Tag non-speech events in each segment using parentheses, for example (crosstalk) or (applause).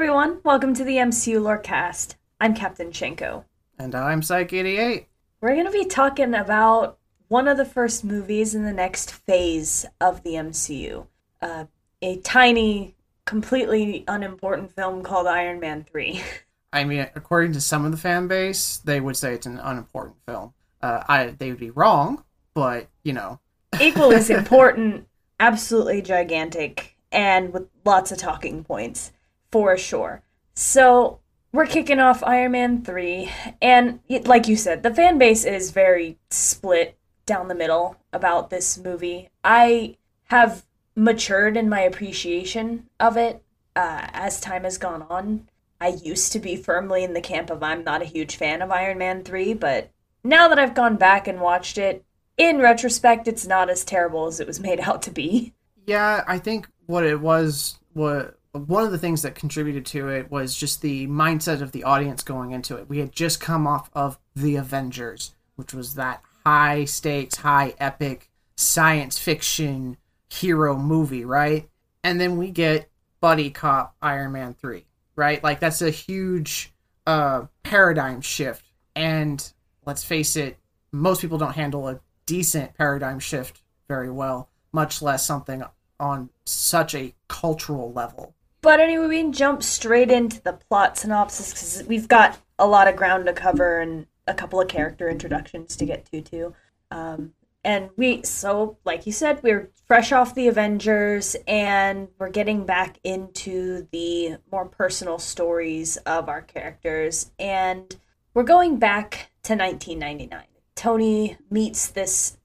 everyone, welcome to the MCU Lorecast. I'm Captain Shenko. And I'm Cyke88. We're going to be talking about one of the first movies in the next phase of the MCU. Uh, a tiny, completely unimportant film called Iron Man 3. (laughs) I mean, according to some of the fan base, they would say it's an unimportant film. Uh, I they would be wrong, but you know, (laughs) Equal is important, absolutely gigantic, and with lots of talking points, for sure. So, we're kicking off Iron Man 3, and like you said, the fan base is very split down the middle about this movie. I have matured in my appreciation of it uh, as time has gone on. I used to be firmly in the camp of I'm not a huge fan of Iron Man 3, but now that I've gone back and watched it, in retrospect, it's not as terrible as it was made (laughs) out to be. yeah, I think what it was what one of the things that contributed to it was just the mindset of the audience going into it. We had just come off of The Avengers, which was that high stakes, high epic science fiction hero movie, right? And then we get Buddy Cop Iron Man 3, right? Like that's a huge uh paradigm shift. And let's face it, most people don't handle a decent paradigm shift very well, much less something on such a cultural level. But anyway, we can jump straight into the plot synopsis because we've got a lot of ground to cover and a couple of character introductions to get to too. Um, and we, so like you said, we're fresh off the Avengers and we're getting back into the more personal stories of our characters. And we're going back to 1999. Tony meets this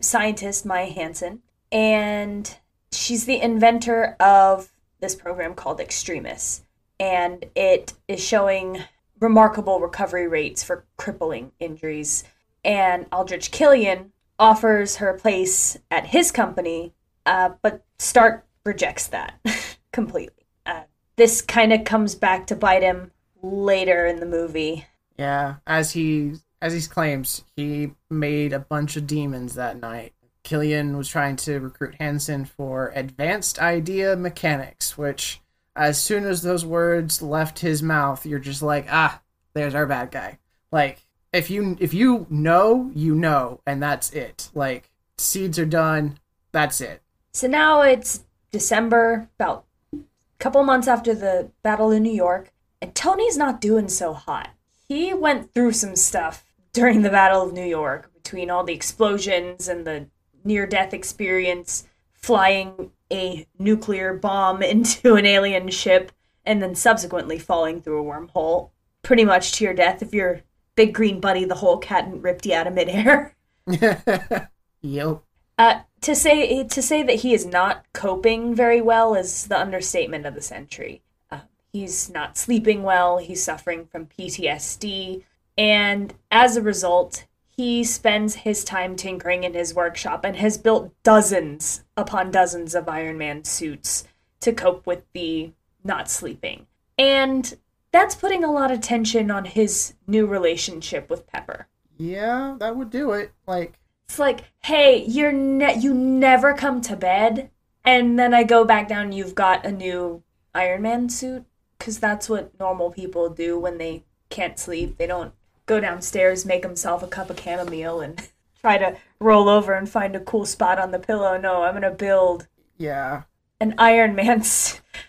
scientist, Maya Hansen, and she's the inventor of this program called Extremis, and it is showing remarkable recovery rates for crippling injuries. And Aldrich Killian offers her a place at his company, uh, but Stark rejects that (laughs) completely. Uh, this kind of comes back to bite him later in the movie. Yeah, as he as he claims, he made a bunch of demons that night. Killian was trying to recruit Hansen for advanced idea mechanics, which as soon as those words left his mouth, you're just like, ah, there's our bad guy. Like if you if you know, you know, and that's it. Like seeds are done, that's it. So now it's December, about a couple months after the Battle in New York, and Tony's not doing so hot. He went through some stuff during the Battle of New York between all the explosions and the near death experience, flying a nuclear bomb (laughs) into an alien ship, and then subsequently falling through a wormhole. Pretty much to your death if your big green buddy, the Hulk, hadn't ripped you out of midair. (laughs) yep. Uh, to say to say that he is not coping very well is the understatement of the century. Uh, he's not sleeping well. He's suffering from PTSD, and as a result, he spends his time tinkering in his workshop and has built dozens upon dozens of Iron Man suits to cope with the not sleeping. And that's putting a lot of tension on his new relationship with Pepper. Yeah, that would do it. Like It's like, hey, you're ne- you never come to bed, and then I go back down. You've got a new Iron Man suit, because that's what normal people do when they can't sleep. They don't go downstairs, make himself a cup of chamomile, and (laughs) try to roll over and find a cool spot on the pillow. No, I'm gonna build yeah. an Iron Man.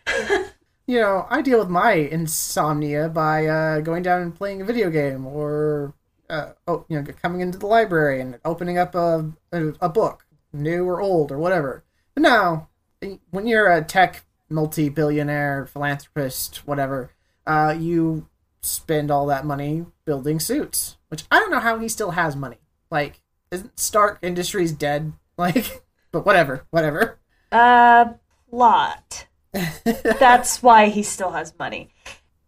(laughs) you know, I deal with my insomnia by uh, going down and playing a video game, or uh, oh, you know, coming into the library and opening up a, a a book, new or old or whatever. But now, when you're a tech multi-billionaire philanthropist, whatever, uh, you spend all that money building suits. Which I don't know how he still has money. Like, isn't Stark Industries dead? (laughs) Like, but whatever, whatever. Uh, plot. (laughs) That's why he still has money.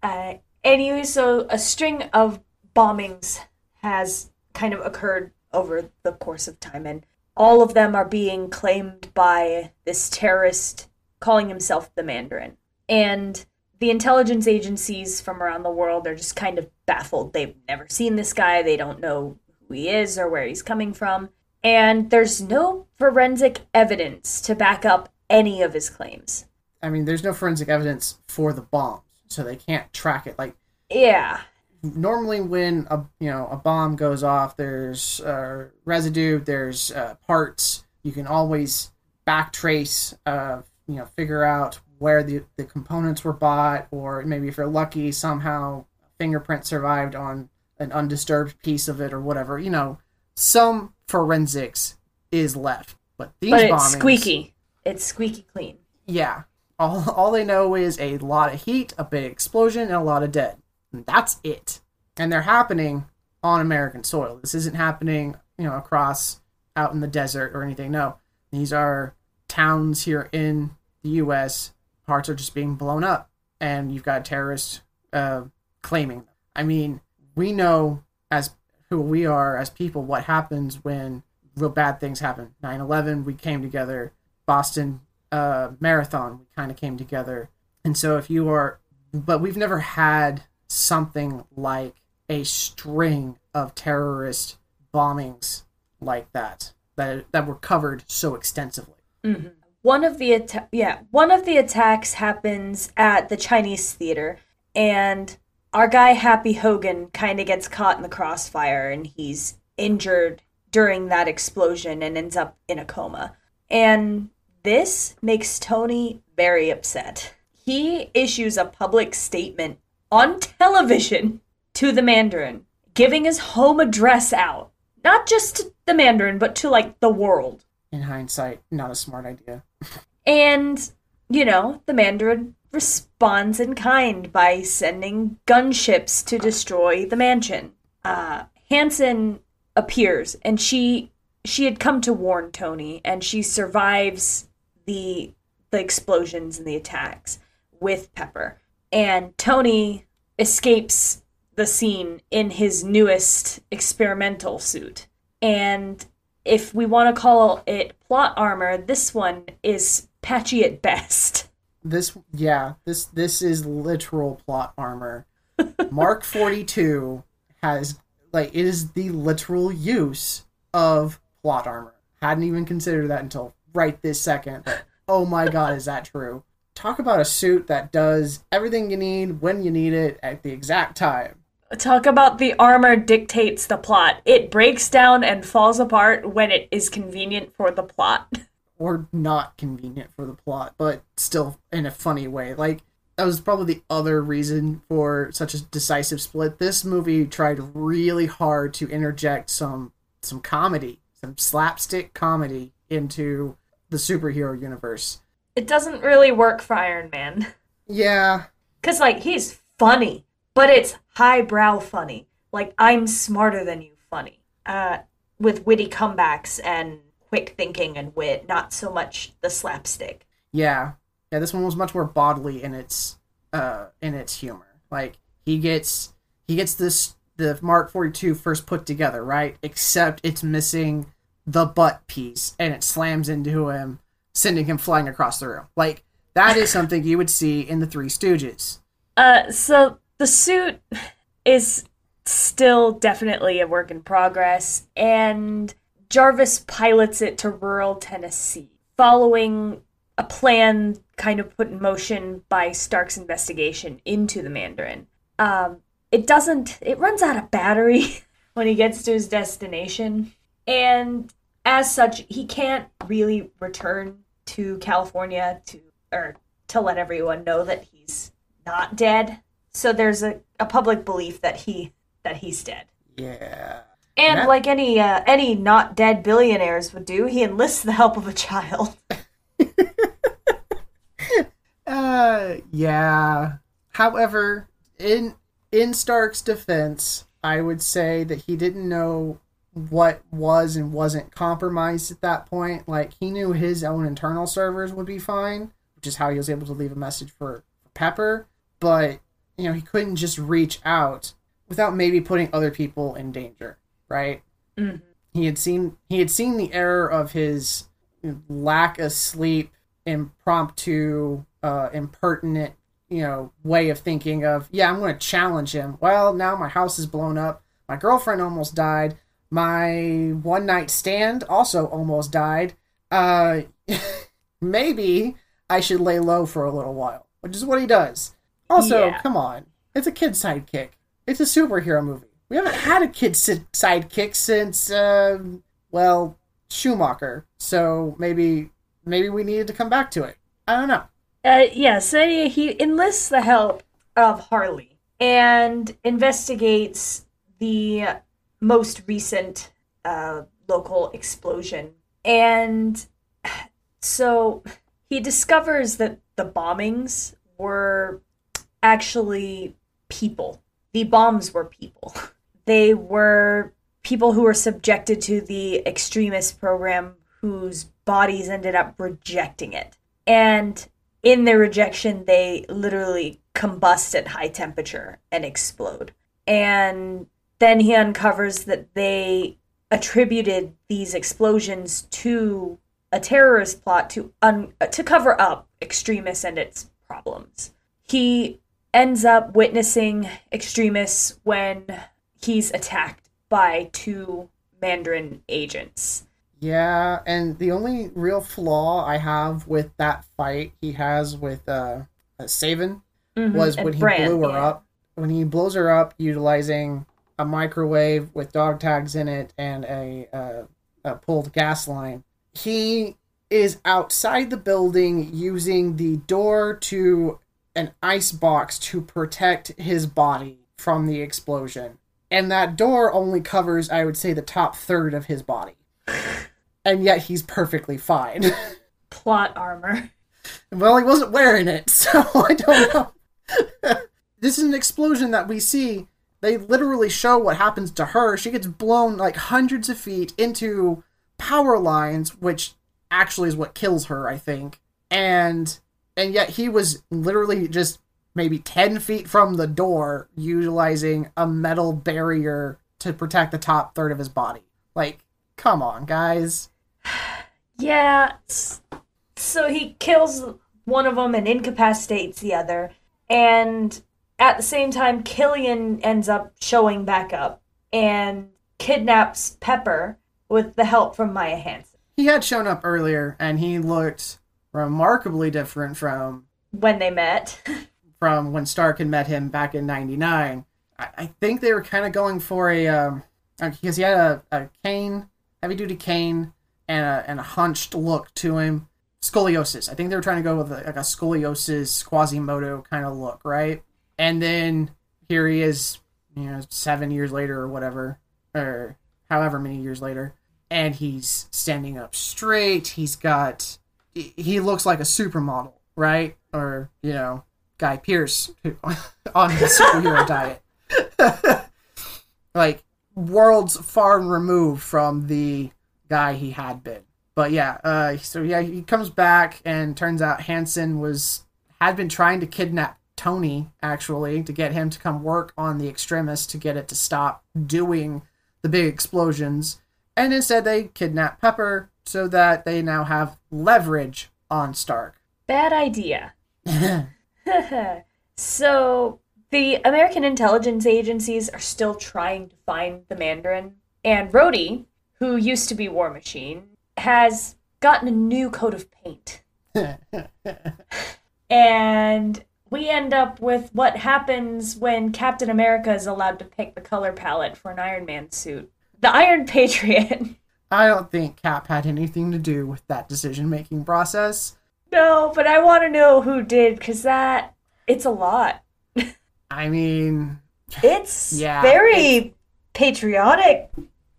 Uh, anyway, so a string of bombings has kind of occurred over the course of time, and all of them are being claimed by this terrorist calling himself the Mandarin. And the intelligence agencies from around the world are just kind of baffled. They've never seen this guy, they don't know who he is or where he's coming from. And there's no forensic evidence to back up any of his claims. I mean, there's no forensic evidence for the bombs, so they can't track it. Like, Yeah. normally when a you know a bomb goes off, there's uh, residue, there's uh, parts. You can always backtrace, uh, you know, figure out where the the components were bought, or maybe if you're lucky, somehow fingerprint survived on an undisturbed piece of it or whatever. You know, some forensics is left, but these But it's bombings, squeaky. It's squeaky clean. yeah. All, all they know is a lot of heat, a big explosion, and a lot of dead. And that's it. And they're happening on American soil. This isn't happening, you know, across out in the desert or anything. No. These are towns here in the US. Parts are just being blown up. And you've got terrorists uh, claiming them. I mean, we know as who we are as people what happens when real bad things happen. 9 11, we came together. Boston uh, Marathon, we kind of came together. And so if you are, but we've never had something like a string of terrorist bombings like that that that were covered so extensively. Mm-hmm. One of the yeah, one of the attacks happens at the Chinese theater and our guy Happy Hogan kind of gets caught in the crossfire and he's injured during that explosion and ends up in a coma. And this makes Tony very upset. He issues a public statement on television to the Mandarin, giving his home address out. Not just to the Mandarin, but to like the world. In hindsight, not a smart idea. And, you know, the Mandarin responds in kind by sending gunships to destroy the mansion. Uh, Hansen appears, and she she had come to warn Tony, and she survives the the explosions and the attacks with Pepper. And Tony escapes the scene in his newest experimental suit. And if we want to call it plot armor, this one is patchy at best. This, yeah, this this is literal plot armor. (laughs) Mark Forty Two has like it is the literal use of plot armor. Hadn't even considered that until right this second. But, oh my god, is that true? Talk about a suit that does everything you need when you need it at the exact time. Talk about the armor dictates the plot. It breaks down and falls apart when it is convenient for the plot. (laughs) or not convenient for the plot, but still in a funny way. Like that was probably the other reason for such a decisive split. This movie tried really hard to interject some some comedy, some slapstick comedy into the superhero universe. It doesn't really work for Iron Man. (laughs) Yeah, Cause like he's funny, but it's highbrow funny. Like I'm smarter than you funny. Uh with witty comebacks and quick thinking and wit, not so much the slapstick. yeah, yeah. This one was much more bodily in its uh in its humor. Like he gets he gets this the Mark 42 first put together, right? Except it's missing the butt piece and it slams into him, sending him flying across the room. Like that is something you would see in the Three Stooges. Uh, so the suit is still definitely a work in progress, and Jarvis pilots it to rural Tennessee, following a plan kind of put in motion by Stark's investigation into the Mandarin. Um, it doesn't, it runs out of battery (laughs) when he gets to his destination, and as such, he can't really return to California to, or to let everyone know that he's not dead. So there's a, a public belief that he that he's dead. Yeah. And That- like any uh, any not dead billionaires would do, he enlists the help of a child. (laughs) Uh yeah. However, in in Stark's defense, I would say that he didn't know what was and wasn't compromised at that point. Like he knew his own internal servers would be fine, which is how he was able to leave a message for Pepper. But you know, he couldn't just reach out without maybe putting other people in danger, right? Mhm. He had seen he had seen the error of his lack of sleep, impromptu, uh, impertinent, you know, way of thinking of, yeah, I'm going to challenge him. Well, now my house is blown up. My girlfriend almost died. My one night stand also almost died. Uh, (laughs) maybe I should lay low for a little while, which is what he does. Also, Yeah. come on, it's a kid sidekick. It's a superhero movie. We haven't had a kid si- sidekick since, uh, well, Schumacher. So maybe, maybe we needed to come back to it. I don't know. Uh, yeah, so he enlists the help of Harley and investigates the most recent uh, local explosion. And (sighs) so he discovers that the bombings were actually people. The bombs were people. (laughs) They were people who were subjected to the Extremis program whose bodies ended up rejecting it. And in their rejection, they literally combust at high temperature and explode. And then he uncovers that they attributed these explosions to a terrorist plot to un- to cover up Extremis and its problems. He ends up witnessing Extremis when he's attacked by two Mandarin agents. Yeah, and the only real flaw I have with that fight he has with uh, uh Savin was And when he Brandt, blew her yeah. up. When he blows her up utilizing a microwave with dog tags in it and a, uh, a pulled gas line. He is outside the building using the door to an ice box to protect his body from the explosion. And that door only covers, I would say, the top third of his body. And yet he's perfectly fine. (laughs) Plot armor. Well, he wasn't wearing it, (laughs) so I don't know. this is an explosion that we see. They literally show what happens to her. She gets blown like hundreds of feet into power lines, which actually is what kills her, I think. And and yet he was literally just maybe 10 feet from the door utilizing a metal barrier to protect the top third of his body. Like, come on, guys. (sighs) Yeah. So he kills one of them and incapacitates the other. And at the same time, Killian ends up showing back up and kidnaps Pepper with the help from Maya Hansen He had shown up earlier and he looked remarkably different from when they met. from when Stark had met him back in '99. I, I think they were kind of going for a um, because he had a, a cane, heavy duty cane, and a and a hunched look to him. Scoliosis. I think they were trying to go with a, like a scoliosis Quasimodo kind of look, right? And then here he is, you know, seven years later or whatever, or however many years later, and he's standing up straight. He's got, he- looks like a supermodel, right? Or you know, Guy Pearce (laughs) on his superhero (laughs) diet. like worlds far removed from the guy he had been. But yeah, uh, so yeah, he comes back and turns out Hansen was had been trying to kidnap Tony actually to get him to come work on the Extremis to get it to stop doing the big explosions. And instead they kidnap Pepper so that they now have leverage on Stark. Bad idea. (laughs) so the American intelligence agencies are still trying to find the Mandarin, and Rhodey, who used to be War Machine, has gotten a new coat of paint. (laughs) and we end up with what happens when Captain America is allowed to pick the color palette for an Iron Man suit. The Iron Patriot. (laughs) I don't think Cap had anything to do with that decision making process. no, but I want to know who did, because that, it's a lot. (laughs) I mean, It's (laughs) Yeah, very patriotic.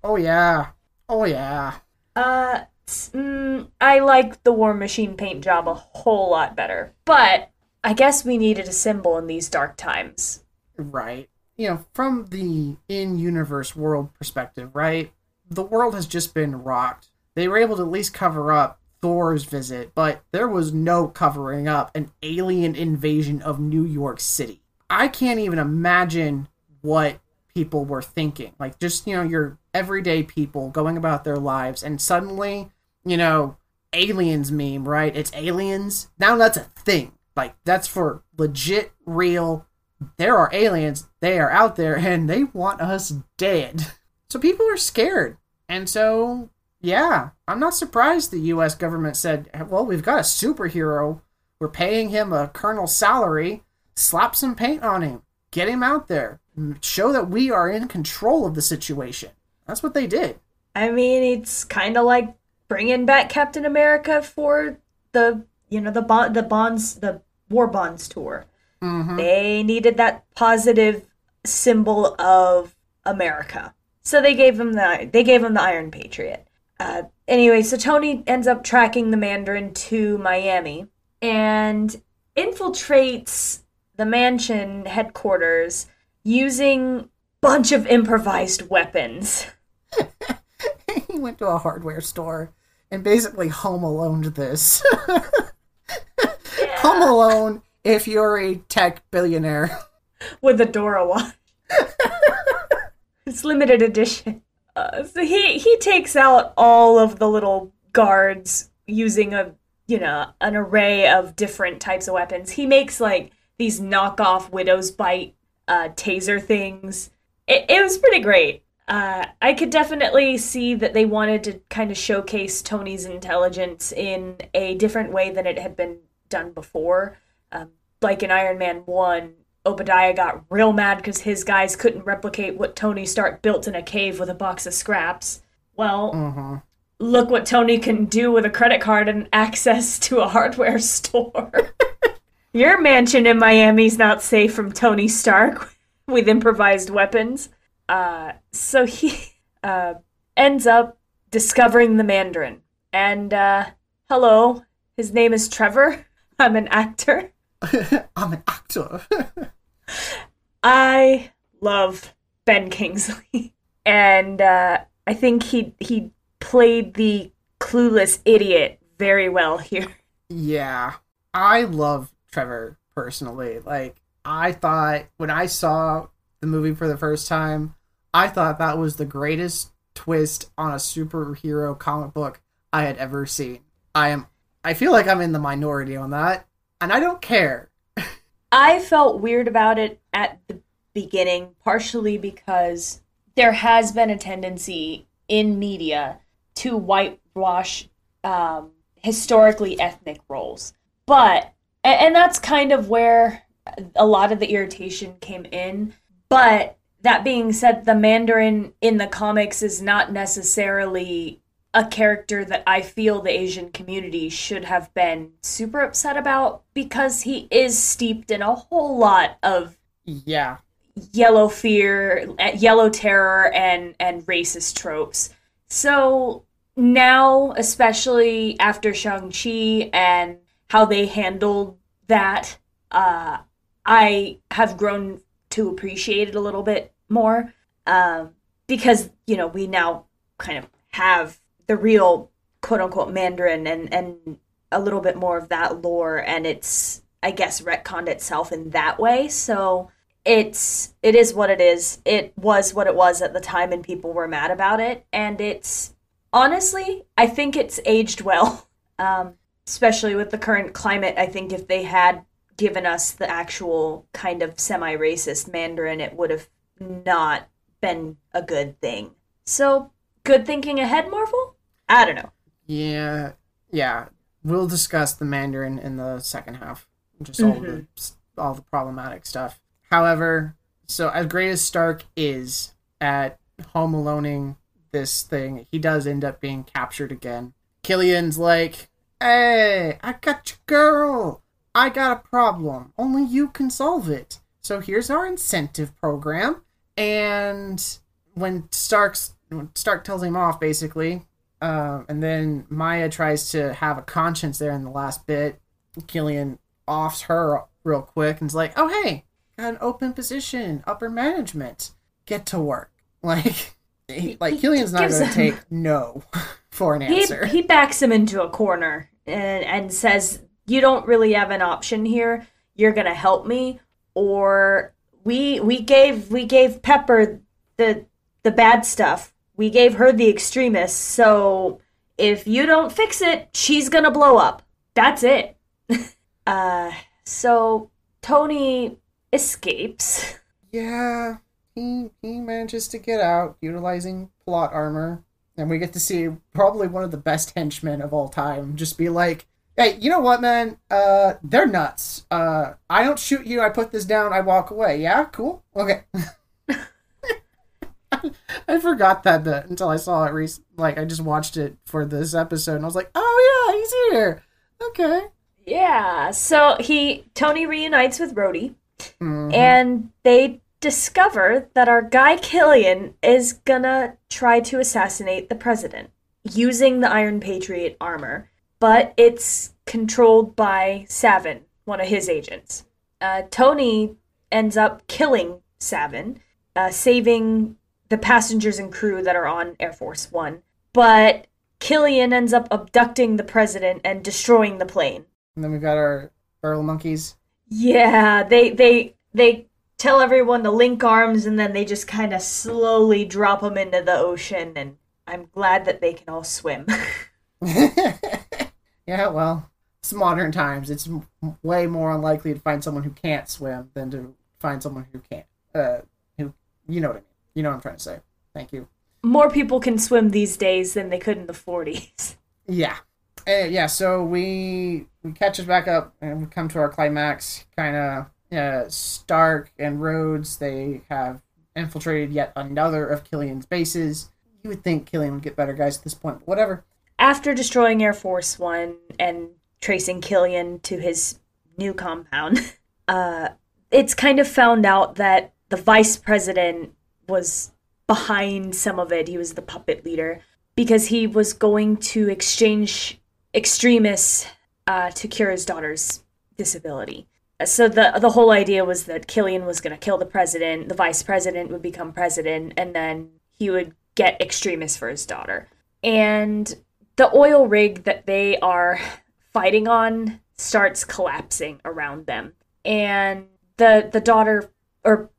oh yeah. Oh yeah. Uh, mm, I like the War Machine paint job a whole lot better. But I guess we needed a symbol in these dark times. Right. You know, from the in-universe world perspective, right? The world has just been rocked. They were able to at least cover up Thor's visit, but there was no covering up an alien invasion of New York City. I can't even imagine what people were thinking. Like just, you know, your everyday people going about their lives and suddenly, you know, aliens meme, right? It's aliens. Now that's a thing. Like that's for legit real there are aliens, they are out there and they want us dead. So people are scared. And so yeah, I'm not surprised the US government said, "Well, we've got a superhero. We're paying him a colonel's salary. Slap some paint on him. Get him out there. Show that we are in control of the situation." That's what they did. I mean, it's kind of like bringing back Captain America for the you know the bond the bonds the war bonds tour. Mm-hmm. They needed that positive symbol of America, so they gave him the they gave him the Iron Patriot. Uh, anyway, so Tony ends up tracking the Mandarin to Miami and infiltrates the mansion headquarters using bunch of improvised weapons. (laughs) he went to a hardware store and basically home alone this. (laughs) Home Alone if you're a tech billionaire. with the Dora watch. it's limited edition. Uh, so he he takes out all of the little guards using a you know an array of different types of weapons. He makes like these knockoff widow's bite uh, taser things. It, it was pretty great. Uh, I could definitely see that they wanted to kind of showcase Tony's intelligence in a different way than it had been done before. Um, like in Iron Man 1, Obadiah got real mad because his guys couldn't replicate what Tony Stark built in a cave with a box of scraps. Well, Mm-hmm. look what Tony can do with a credit card and access to a hardware (laughs) store. Your mansion in Miami's not safe from Tony Stark (laughs) with improvised weapons. Uh, so he (laughs) uh, ends up discovering the Mandarin. And, uh, hello, his name is Trevor. I'm an actor. (laughs) I'm an actor. (laughs) I love Ben Kingsley, (laughs) and uh, I think he he played the clueless idiot very well here. yeah. I love Trevor personally. Like, I thought when I saw the movie for the first time, I thought that was the greatest twist on a superhero comic book I had ever seen. I am I feel like I'm in the minority on that, and I don't care. I felt weird about it at the beginning, partially because there has been a tendency in media to whitewash um, historically ethnic roles. But, and that's kind of where a lot of the irritation came in. But that being said, the Mandarin in the comics is not necessarily a character that I feel the Asian community should have been super upset about because he is steeped in a whole lot of Yeah. yellow fear, uh, yellow terror, and and racist tropes. So now, especially after Shang Chi and how they handled that, uh, I have grown to appreciate it a little bit more um, because you know we now kind of have the real quote unquote Mandarin and and a little bit more of that lore, and it's I guess retconned itself in that way. So it's it is what it is. It was what it was at the time, and people were mad about it. And it's honestly, I think it's aged well, (laughs) um, especially with the current climate. I think if they had given us the actual kind of semi-racist Mandarin, it would have not been a good thing. So good thinking ahead, Marvel. I don't know. Yeah, yeah. We'll discuss the Mandarin in the second half, just all the mm-hmm. all the problematic stuff. However, so as great as Stark is at home aloneing this thing, he does end up being captured again. Killian's like, "Hey, I got your girl. I got a problem. Only you can solve it. So here's our incentive program." And when Stark's when Stark tells him off, basically, um, and then Maya tries to have a conscience there in the last bit. Killian offs her real quick and's like, "Oh hey, got an open position, upper management. Get to work. (laughs) Like, he, like Killian's not going to take no (laughs) for an he, answer. he backs him into a corner and, and says, "You don't really have an option here. You're gonna help me, or we we gave we gave Pepper the the bad stuff. We gave her the Extremis. So if you don't fix it, she's gonna blow up. That's it." (laughs) uh, so Tony escapes. Yeah, he he manages to get out utilizing plot armor, and we get to see probably one of the best henchmen of all time just be like, "Hey, you know what, man? Uh, they're nuts. Uh, I don't shoot you. I put this down. I walk away. Yeah, cool. Okay." (laughs) (laughs) I forgot that bit until I saw it. Like I just watched it for this episode, and I was like, "Oh yeah, he's here." Okay. Yeah. So he Tony reunites with Rhodey. Mhm. and they discover that our guy Killian is gonna try to assassinate the president using the Iron Patriot armor, but it's controlled by Savin, one of his agents. Uh, Tony ends up killing Savin, uh, saving the passengers and crew that are on Air Force One, but Killian ends up abducting the president and destroying the plane. And then we've got our Earl monkeys. Yeah, they they they tell everyone to link arms and then they just kind of slowly drop them into the ocean and I'm glad that they can all swim. (laughs) (laughs) yeah, well, it's modern times. It's way more unlikely to find someone who can't swim than to find someone who can't. Uh, who you know what I mean? You know what I'm trying to say. Thank you. More people can swim these days than they could in the 40s. (laughs) Yeah, uh, yeah. So we we catch us back up and we come to our climax. Kind of uh, Stark and Rhodes. They have infiltrated yet another of Killian's bases. You would think Killian would get better guys at this point, but whatever. After destroying Air Force 1 and tracing Killian to his new compound, (laughs) uh it's kind of found out that the vice president was behind some of it. He was the puppet leader because he was going to exchange Extremis uh, to cure his daughter's disability. So the the whole idea was that Killian was going to kill the president, the vice president would become president, and then he would get Extremis for his daughter. And the oil rig that they are fighting on starts collapsing around them, and the the daughter, or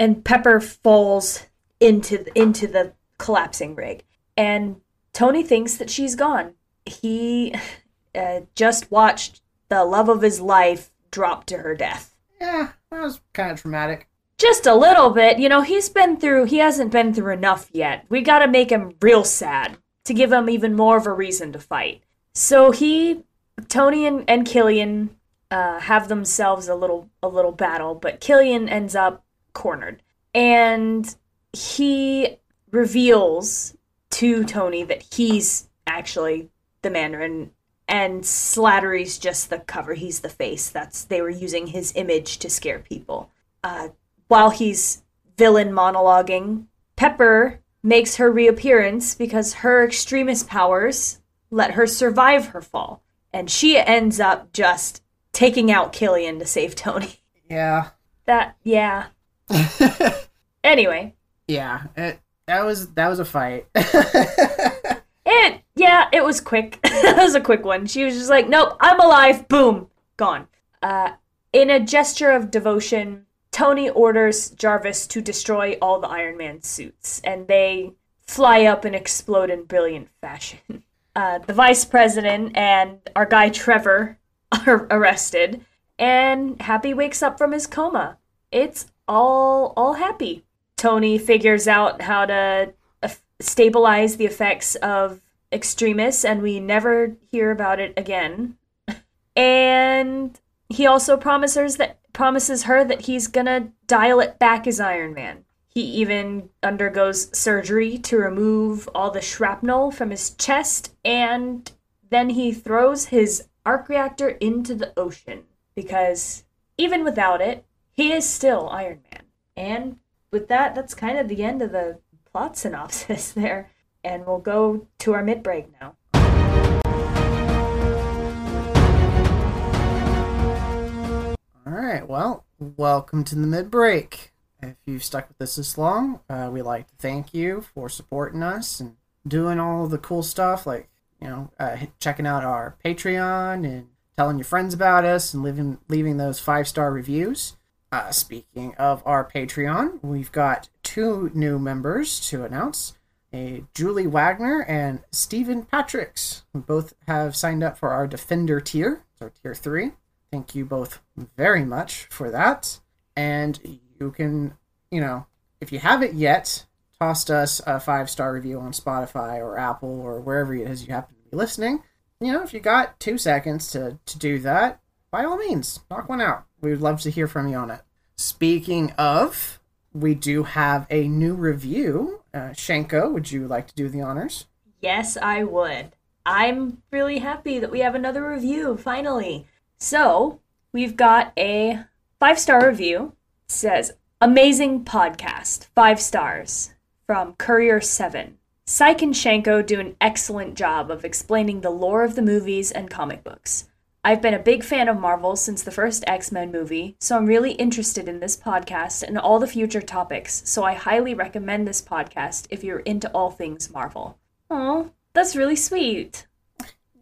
and Pepper falls into the, into the collapsing rig, and Tony thinks that she's gone. He (laughs) uh, just watched the love of his life drop to her death. Yeah, that was kind of traumatic. Just a little bit. You know, he's been through, he hasn't been through enough yet. We gotta make him real sad to give him even more of a reason to fight. So he, Tony and, and Killian uh, have themselves a little a little battle, but Killian ends up cornered, and he reveals to Tony that he's actually the Mandarin, and Slattery's just the cover. He's the face. That's they were using his image to scare people. Uh, while he's villain monologuing, Pepper makes her reappearance because her Extremis powers let her survive her fall, and she ends up just taking out Killian to save Tony. Yeah. That yeah. (laughs) Anyway, Yeah, it, that was that was a fight. (laughs) It yeah, it was quick. (laughs) it was a quick one. She was just like, "Nope, I'm alive." Boom, gone. Uh, in a gesture of devotion, Tony orders Jarvis to destroy all the Iron Man suits, and they fly up and explode in brilliant fashion. Uh, the vice president and our guy Trevor are arrested, and Happy wakes up from his coma. It's all all happy. Tony figures out how to uh, stabilize the effects of Extremis, and we never hear about it again. (laughs) And he also promises that promises her that he's gonna dial it back as Iron Man. He even undergoes surgery to remove all the shrapnel from his chest, and then he throws his arc reactor into the ocean because even without it, he is still Iron Man. And with that, that's kind of the end of the plot synopsis (laughs) there. And we'll go to our mid break now. All right. Well, welcome to the mid break. If you've stuck with us this long, uh, we'd like to thank you for supporting us and doing all the cool stuff like, you know, uh, checking out our Patreon and telling your friends about us and leaving, leaving those five star reviews. Uh, speaking of our Patreon, we've got two new members to announce a Julie Wagner and Stephen Patricks, both have signed up for our Defender tier, so tier three. Thank you both very much for that. And you can, you know, if you haven't yet, tossed us a five star review on Spotify or Apple or wherever it is you happen to be listening. You know, if you got two seconds to, to do that, by all means, knock one out. We would love to hear from you on it. Speaking of, we do have a new review. Uh, Shenko, would you like to do the honors? Yes, I would. I'm really happy that we have another review finally. So, we've got a five star review. It says, Amazing podcast, five stars from Courier7. Cyke and Shenko do an excellent job of explaining the lore of the movies and comic books. I've been a big fan of Marvel since the first X Men movie, so I'm really interested in this podcast and all the future topics, so I highly recommend this podcast if you're into all things Marvel. Oh, that's really sweet.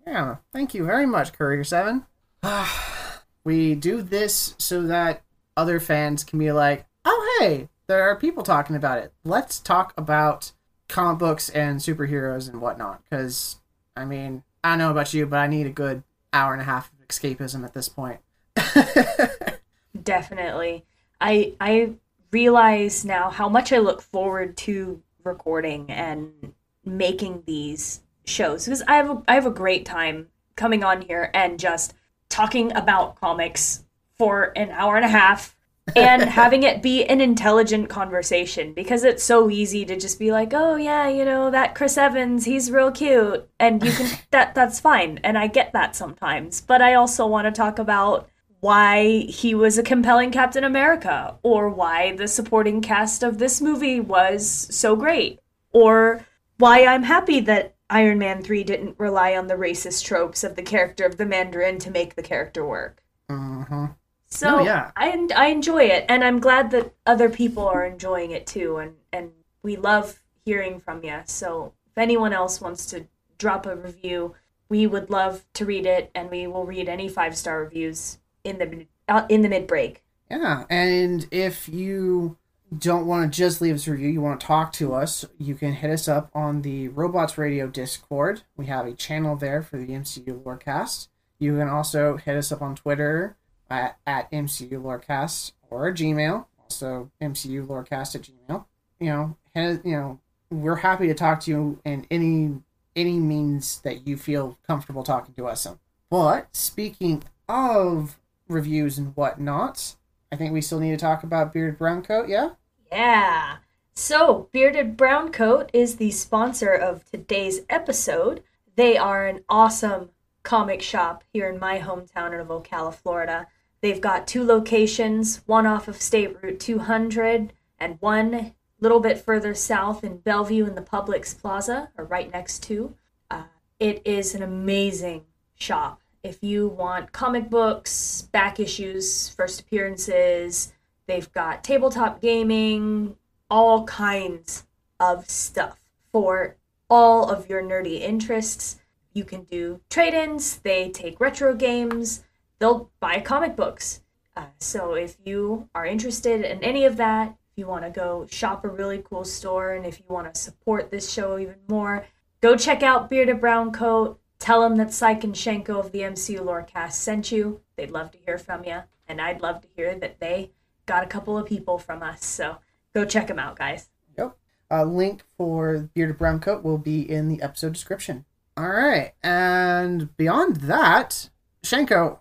Yeah, thank you very much, Courier 7. Ah. (sighs) we do this so that other fans can be like, oh, hey, there are people talking about it. Let's talk about comic books and superheroes and whatnot. Because, I mean, I don't know about you, but I need a good hour and a half of escapism at this point. (laughs) Definitely. I I realize now how much I look forward to recording and making these shows because I have a, I have a great time coming on here and just talking about comics for an hour and a half and having it be an intelligent conversation because it's so easy to just be like, "Oh yeah, you know, that Chris Evans, he's real cute." And you can (laughs) that that's fine and I get that sometimes. But I also want to talk about why he was a compelling Captain America or why the supporting cast of this movie was so great or why I'm happy that Iron Man 3 didn't rely on the racist tropes of the character of the Mandarin to make the character work. Mm-hmm. So Oh, yeah. I I enjoy it, and I'm glad that other people are enjoying it too, and and we love hearing from you. So if anyone else wants to drop a review, we would love to read it, and we will read any five star reviews in the uh, in the mid break. Yeah, and if you don't want to just leave us a review, you want to talk to us, you can hit us up on the Robots Radio Discord. We have a channel there for the MCU Lorecast. You can also hit us up on Twitter at, at MCU Lorecast or Gmail, also MCU Lorecast at Gmail. You know, hit, you know, we're happy to talk to you in any any means that you feel comfortable talking to us in. But speaking of reviews and whatnot, I think we still need to talk about Bearded Brown Coat, yeah? Yeah. So, Bearded Brown Coat is the sponsor of today's episode. They are an awesome comic shop here in my hometown of Ocala, Florida. They've got two locations, one off of State Route 200 and one a little bit further south in Belleview in the Publix Plaza, or right next to. Uh, it is an amazing shop. If you want comic books, back issues, first appearances, they've got tabletop gaming, all kinds of stuff for all of your nerdy interests. You can do trade ins, they take retro games, they'll buy comic books. Uh, so if you are interested in any of that, if you want to go shop a really cool store, and if you want to support this show even more, go check out Bearded Brown Coat. Tell them that Cyke and Shenko of the MCU Lorecast sent you. They'd love to hear from you, and I'd love to hear that they got a couple of people from us. So go check them out, guys. Yep. A link for Bearded Brown Coat will be in the episode description. All right. And beyond that, Shenko,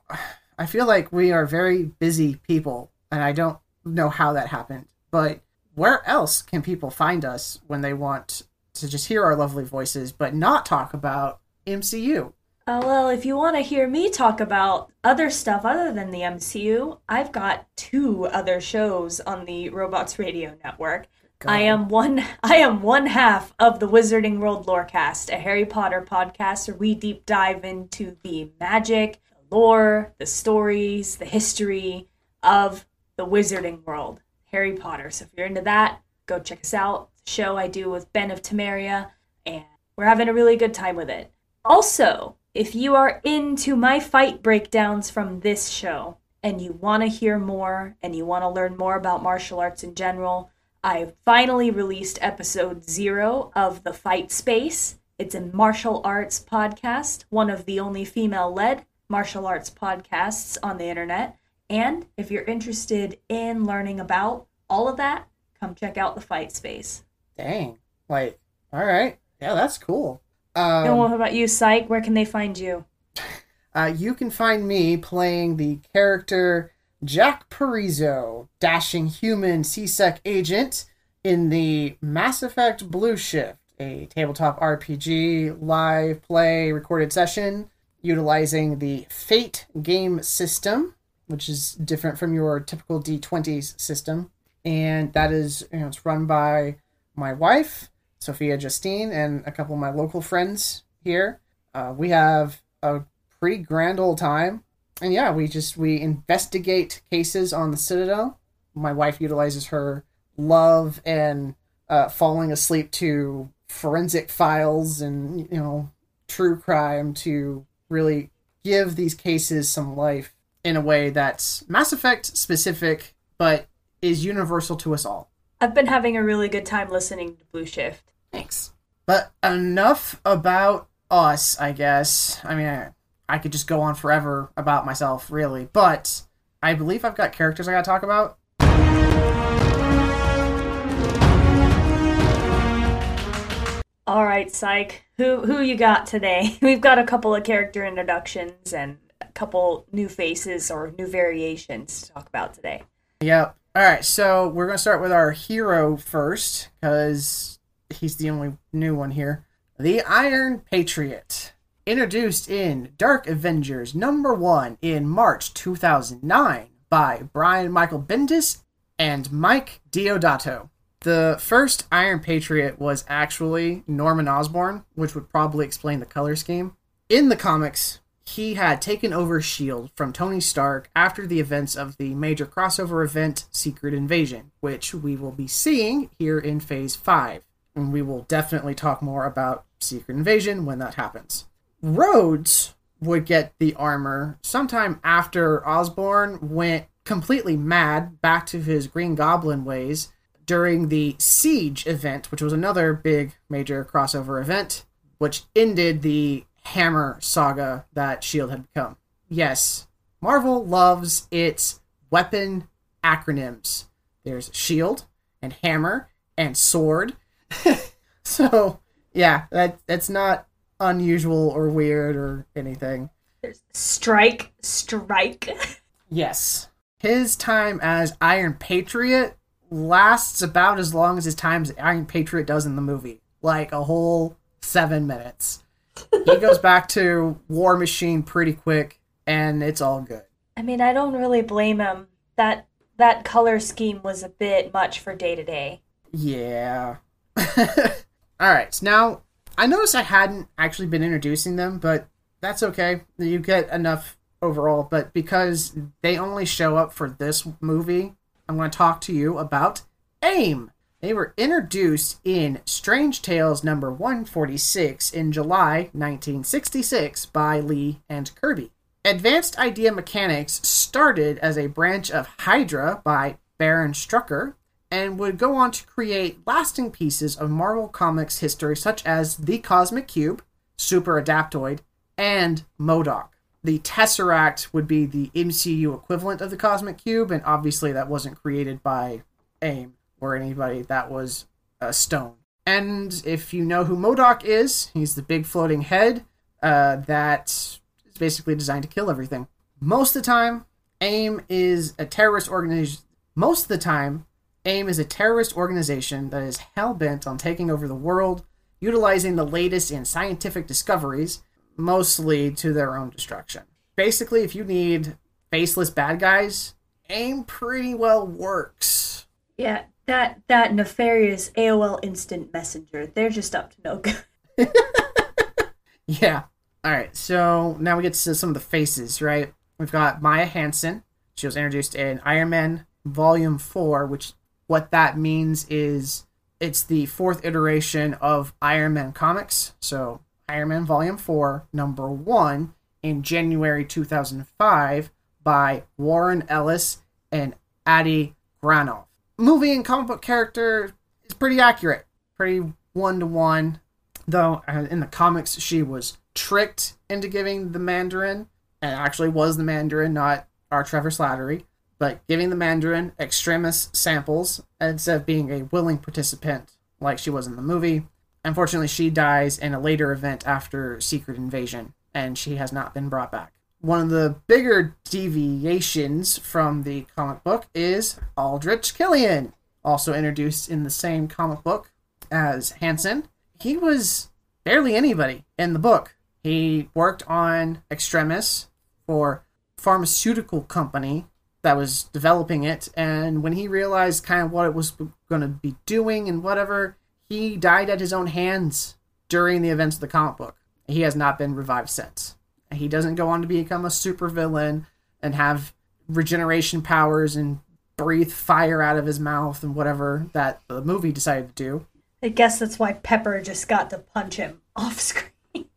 I feel like we are very busy people, and I don't know how that happened. But where else can people find us when they want to just hear our lovely voices, but not talk about MCU? Uh, well, if you want to hear me talk about other stuff other than the MCU, I've got two other shows on the Robots Radio Network. I am one. (laughs) I am one half of the Wizarding World Lorecast, a Harry Potter podcast where we deep dive into the magic, lore, the stories, the history of the wizarding world, Harry Potter. So if you're into that, go check us out. Show I do with Ben of Temeria, and we're having a really good time with it. Also, if you are into my fight breakdowns from this show and you want to hear more and you want to learn more about martial arts in general, I finally released episode zero of The Fight Space. It's a martial arts podcast, one of the only female led martial arts podcasts on the internet. And if you're interested in learning about all of that, come check out The Fight Space. Dang. Like, all right. Yeah, that's cool. and Um, what about you, Cyke? Where can they find you? (laughs) uh, you can find me playing the character Jack Parizo, dashing human C-Sec agent in the Mass Effect Blue Shift, a tabletop RPG live play recorded session utilizing the Fate game system, which is different from your typical D20s system. And that is, you know, it's run by my wife, Sophia Justine, and a couple of my local friends here. Uh, we have a pretty grand old time. And yeah, we just we investigate cases on the Citadel. My wife utilizes her love and uh, falling asleep to forensic files and you know true crime to really give these cases some life in a way that's Mass Effect specific, but is universal to us all. I've been having a really good time listening to Blue Shift. Thanks. But enough about us, I guess. I mean, I, I could just go on forever about myself, really. But I believe I've got characters I gotta talk about. All right, Cyke. Who who you got today? (laughs) We've got a couple of character introductions and a couple new faces or new variations to talk about today. Yep. All right, so we're gonna start with our hero first, because he's the only new one here. The Iron Patriot, introduced in Dark Avengers number one in March 2009 by Brian Michael Bendis and Mike Deodato. The first Iron Patriot was actually Norman Osborn, which would probably explain the color scheme. In the comics, he had taken over S.H.I.E.L.D. from Tony Stark after the events of the major crossover event Secret Invasion, which we will be seeing here in Phase 5. And we will definitely talk more about Secret Invasion when that happens. Rhodes would get the armor sometime after Osborn went completely mad back to his Green Goblin ways during the Siege event, which was another big major crossover event, which ended the Hammer saga that S.H.I.E.L.D. had become. Yes, Marvel loves its weapon acronyms. There's SHIELD and Hammer and Sword. (laughs) so, yeah, that that's not unusual or weird or anything. There's Strike, Strike. (laughs) Yes. His time as Iron Patriot lasts about as long as his time as Iron Patriot does in the movie. Like a whole seven minutes. he (laughs) goes back to War Machine pretty quick, and it's all good. I mean, I don't really blame him. That that color scheme was a bit much for day to day. Yeah. (laughs) Alright, so now I noticed I hadn't actually been introducing them, but that's okay. You get enough overall, but because they only show up for this movie, I'm going to talk to you about AIM. They were introduced in Strange Tales number 146 in July 1966 by Lee and Kirby. Advanced Idea Mechanics started as a branch of Hydra by Baron Strucker and would go on to create lasting pieces of Marvel Comics history such as the Cosmic Cube, Super Adaptoid, and MODOK. The Tesseract would be the MCU equivalent of the Cosmic Cube, and obviously that wasn't created by AIM or anybody, that was a stone. And if you know who MODOK is, he's the big floating head uh, that is basically designed to kill everything. Most of the time, AIM is a terrorist organization. Most of the time, AIM is a terrorist organization that is hell bent on taking over the world, utilizing the latest in scientific discoveries, mostly to their own destruction. Basically, if you need faceless bad guys, AIM pretty well works. Yeah, that that nefarious AOL Instant Messenger. They're just up to no good. (laughs) Yeah. All right. So now we get to some of the faces, right? We've got Maya Hansen. She was introduced in Iron Man Volume 4, which what that means is it's the fourth iteration of Iron Man comics. So, Iron Man Volume 4, number 1, in January 2005 by Warren Ellis and Adi Granov. Movie and comic book character is pretty accurate, pretty one to one. Though uh, in the comics, she was tricked into giving the Mandarin, and actually was the Mandarin, not our Trevor Slattery, but giving the Mandarin extremis samples instead of being a willing participant like she was in the movie. Unfortunately, she dies in a later event after Secret Invasion, and she has not been brought back. One of the bigger deviations from the comic book is Aldrich Killian, also introduced in the same comic book as Hansen. He was barely anybody in the book. He worked on Extremis for pharmaceutical company that was developing it, and when he realized kind of what it was going to be doing and whatever, he died at his own hands during the events of the comic book. He has not been revived since. He doesn't go on to become a supervillain and have regeneration powers and breathe fire out of his mouth and whatever that the movie decided to do. I guess that's why Pepper just got to punch him (laughs) off screen.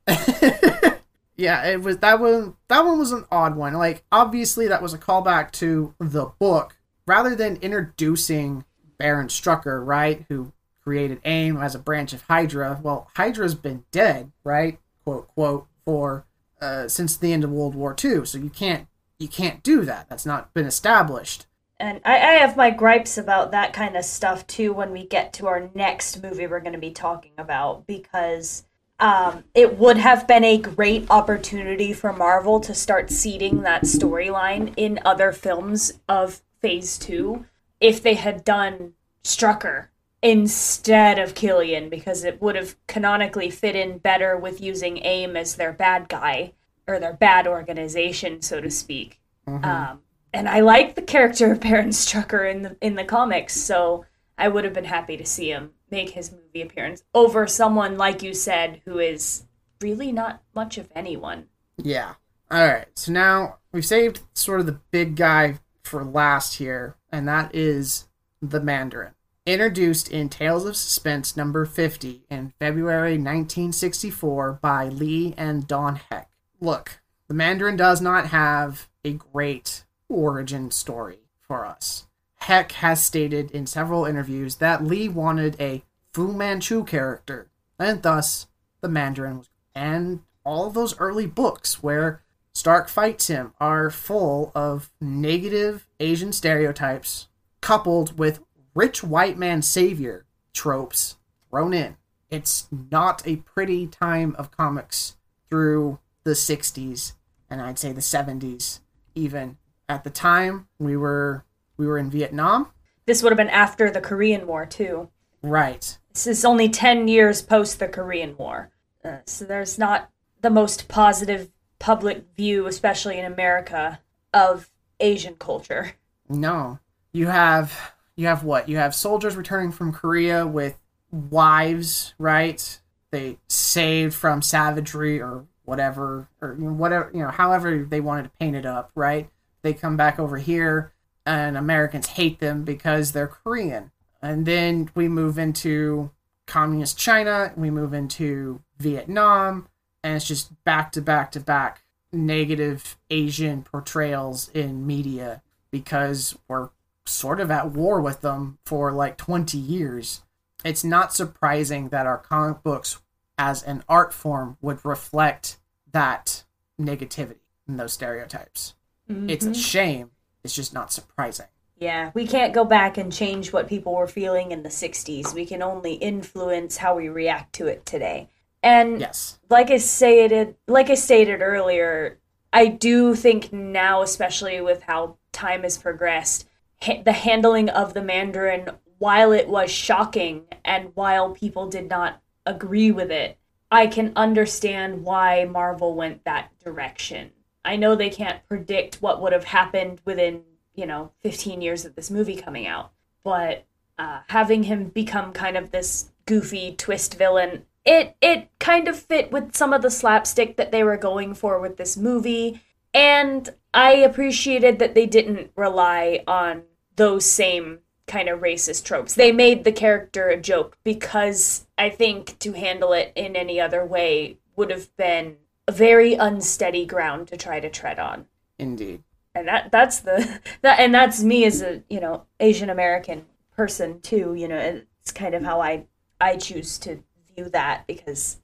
(laughs) yeah, it was that one. That one was an odd one. Like obviously that was a callback to the book, rather than introducing Baron Strucker, right, who created AIM as a branch of Hydra. Well, Hydra's been dead, right, quote quote, for uh, since the end of World War II. So you can't you can't do that. That's not been established. And I, I have my gripes about that kind of stuff too when we get to our next movie we're going to be talking about because um, it would have been a great opportunity for Marvel to start seeding that storyline in other films of Phase 2 if they had done Strucker instead of Killian because it would have canonically fit in better with using AIM as their bad guy or their bad organization, so to speak. Mm-hmm. Um, and I like the character of Baron Strucker in the in the comics, so I would have been happy to see him make his movie appearance over someone like you said who is really not much of anyone. Yeah. All right. So now we've saved sort of the big guy for last here, and that is the Mandarin. Introduced in Tales of Suspense number 50 in February 1964 by Lee and Don Heck. Look, the Mandarin does not have a great origin story for us. Heck has stated in several interviews that Lee wanted a Fu Manchu character, and thus the Mandarin was. And all those early books where Stark fights him are full of negative Asian stereotypes coupled with rich white man savior tropes thrown in. It's not a pretty time of comics through the 60s and I'd say the 70s even. At the time, we were we were in Vietnam. This would have been after the Korean War too. Right. This is only 10 years post the Korean War. Uh, so there's not the most positive public view especially in America of Asian culture. No. You have you have what? You have soldiers returning from Korea with wives, right? They saved from savagery or whatever, or whatever, you know, however they wanted to paint it up, right? They come back over here and Americans hate them because they're Korean. And then we move into communist China, we move into Vietnam, and it's just back to back to back negative Asian portrayals in media because we're sort of at war with them for like 20 years. It's not surprising that our comic books as an art form would reflect that negativity and those stereotypes. Mm-hmm. It's a mm-hmm. shame. It's just not surprising. Yeah, we can't go back and change what people were feeling in the 60s. We can only influence how we react to it today. And yes. like I stated, like I stated earlier, I do think now especially with how time has progressed, the handling of the Mandarin, while it was shocking and while people did not agree with it, I can understand why Marvel went that direction. I know they can't predict what would have happened within, you know, 15 years of this movie coming out, but uh, having him become kind of this goofy twist villain, it it kind of fit with some of the slapstick that they were going for with this movie, and I appreciated that they didn't rely on those same kind of racist tropes. They made the character a joke because I think to handle it in any other way would have been a very unsteady ground to try to tread on. Indeed. And that that's the (laughs) that and that's me as a, you know, Asian American person too, you know, it's kind of how I I choose to view that because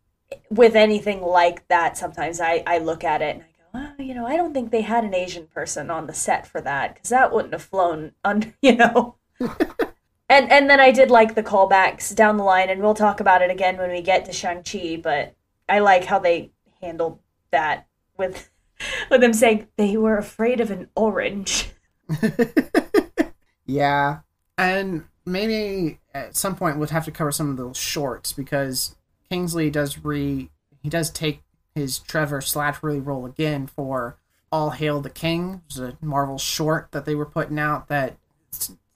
with anything like that sometimes I I look at it and I you know, I don't think they had an Asian person on the set for that because that wouldn't have flown under, (laughs) you know. (laughs) and and then I did like the callbacks down the line, and we'll talk about it again when we get to Shang Chi. But I like how they handled that with (laughs) with them saying they were afraid of an orange. yeah, and maybe at some point we'll have to cover some of those shorts because Kingsley does re he does take his Trevor Slattery role again for All Hail the King. Was a Marvel short that they were putting out that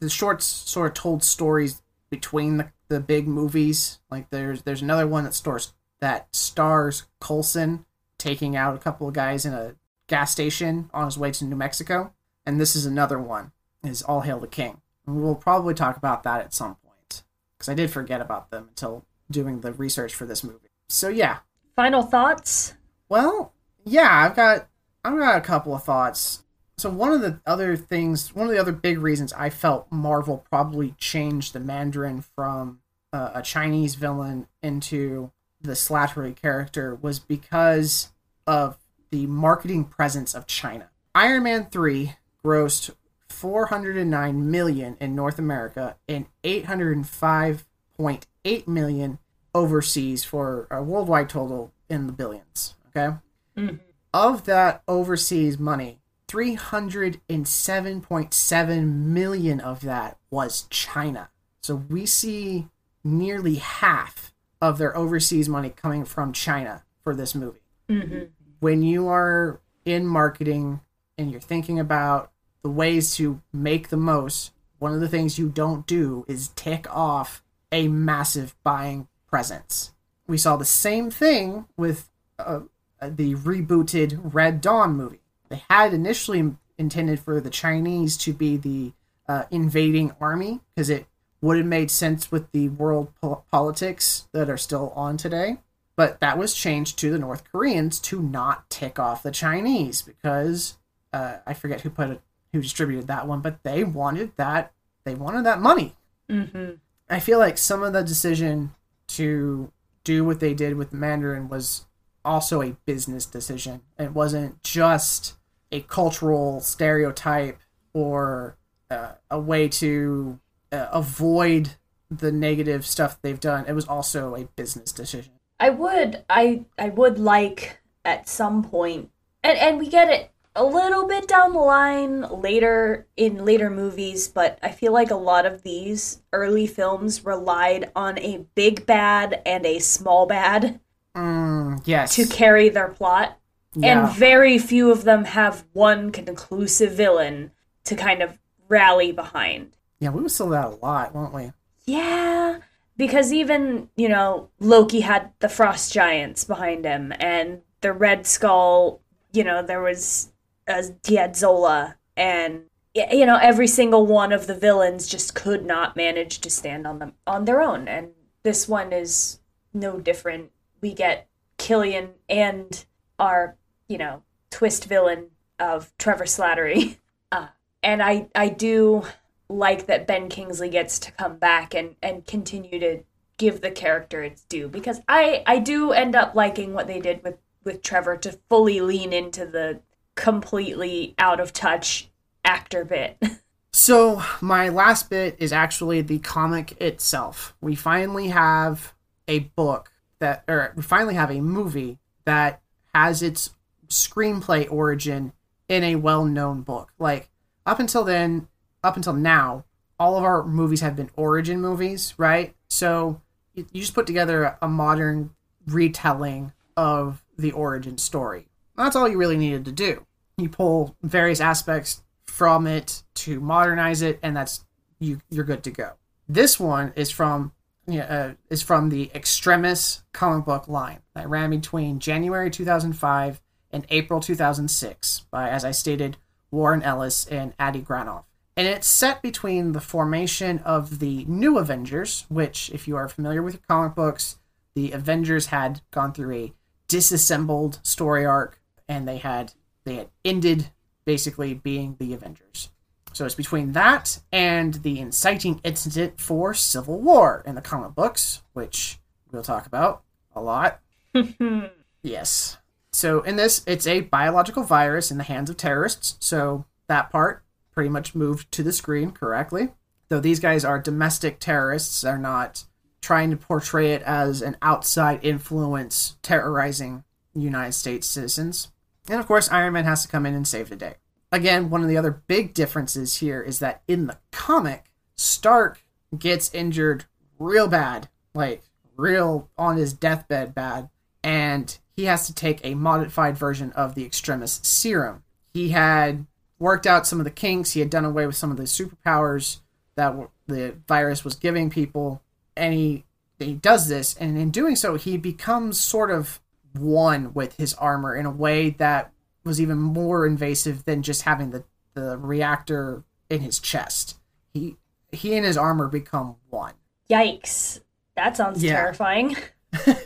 the shorts sort of told stories between the, the big movies. Like there's there's another one that stars that stars Coulson taking out a couple of guys in a gas station on his way to New Mexico, and this is another one. Is All Hail the King. And we'll probably talk about that at some point because I did forget about them until doing the research for this movie. So yeah. Final thoughts? Well, yeah, I've got I've got a couple of thoughts so one of the other things, one of the other big reasons I felt Marvel probably changed the Mandarin from uh, a Chinese villain into the Slattery character was because of the marketing presence of China. Iron Man 3 grossed 409 million in North America and 805.8 million overseas for a worldwide total in the billions, okay? Mm-hmm. Of that overseas money, 307.7 million of that was China. So we see nearly half of their overseas money coming from China for this movie. Mm-hmm. When you are in marketing and you're thinking about the ways to make the most, one of the things you don't do is tick off a massive buying presence. We saw the same thing with uh, the rebooted Red Dawn movie they had initially intended for the Chinese to be the uh, invading army because it would have made sense with the world po- politics that are still on today. But that was changed to the North Koreans to not tick off the Chinese because uh, I forget who put it, who distributed that one, but they wanted that they wanted that money. Mm-hmm. I feel like some of the decision to do what they did with Mandarin was also a business decision. It wasn't just a cultural stereotype or uh, a way to uh, avoid the negative stuff they've done. It was also a business decision. I would I I would like at some point and and we get it a little bit down the line later in later movies, but I feel like a lot of these early films relied on a big bad and a small bad. Mm, yes. To carry their plot. Yeah. And very few of them have one conclusive villain to kind of rally behind. Yeah, we were still that a lot, weren't we? Yeah, because even, you know, Loki had the Frost Giants behind him, and the Red Skull, you know, there was uh, Zola, and you know, every single one of the villains just could not manage to stand on them on their own, and this one is no different. We get Killian and our you know, twist villain of Trevor Slattery. (laughs) Uh, and I, I do like that Ben Kingsley gets to come back and, and continue to give the character its due because I, I do end up liking what they did with, with Trevor to fully lean into the completely out of touch actor bit. (laughs) so, my last bit is actually the comic itself. We finally have a book that, or we finally have a movie that has its screenplay origin in a well-known book. Like up until then, up until now, all of our movies have been origin movies, right? So you just put together a modern retelling of the origin story. That's all you really needed to do. You pull various aspects from it to modernize it, and that's you. You're good to go. This one is from uh, is from the Extremis comic book line that ran between January 2005 and April 2006 by, as I stated, Warren Ellis and Adi Granov. and it's set between the formation of the new Avengers, which, if you are familiar with comic books, the Avengers had gone through a disassembled story arc, and they had they had ended basically being the Avengers. So it's between that and the inciting incident for civil war in the comic books, which we'll talk about a lot. (laughs) yes. So in this, it's a biological virus in the hands of terrorists. So that part pretty much moved to the screen correctly. Though these guys are domestic terrorists, they're not trying to portray it as an outside influence terrorizing United States citizens. And of course, Iron Man has to come in and save the day. Again, one of the other big differences here is that in the comic, Stark gets injured real bad, like real on his deathbed bad, and he has to take a modified version of the Extremis serum. He had worked out some of the kinks, he had done away with some of the superpowers that the virus was giving people, and he he does this, and in doing so, he becomes sort of one with his armor in a way that was even more invasive than just having the, the reactor in his chest. He he and his armor become one. Yikes. That sounds yeah. terrifying.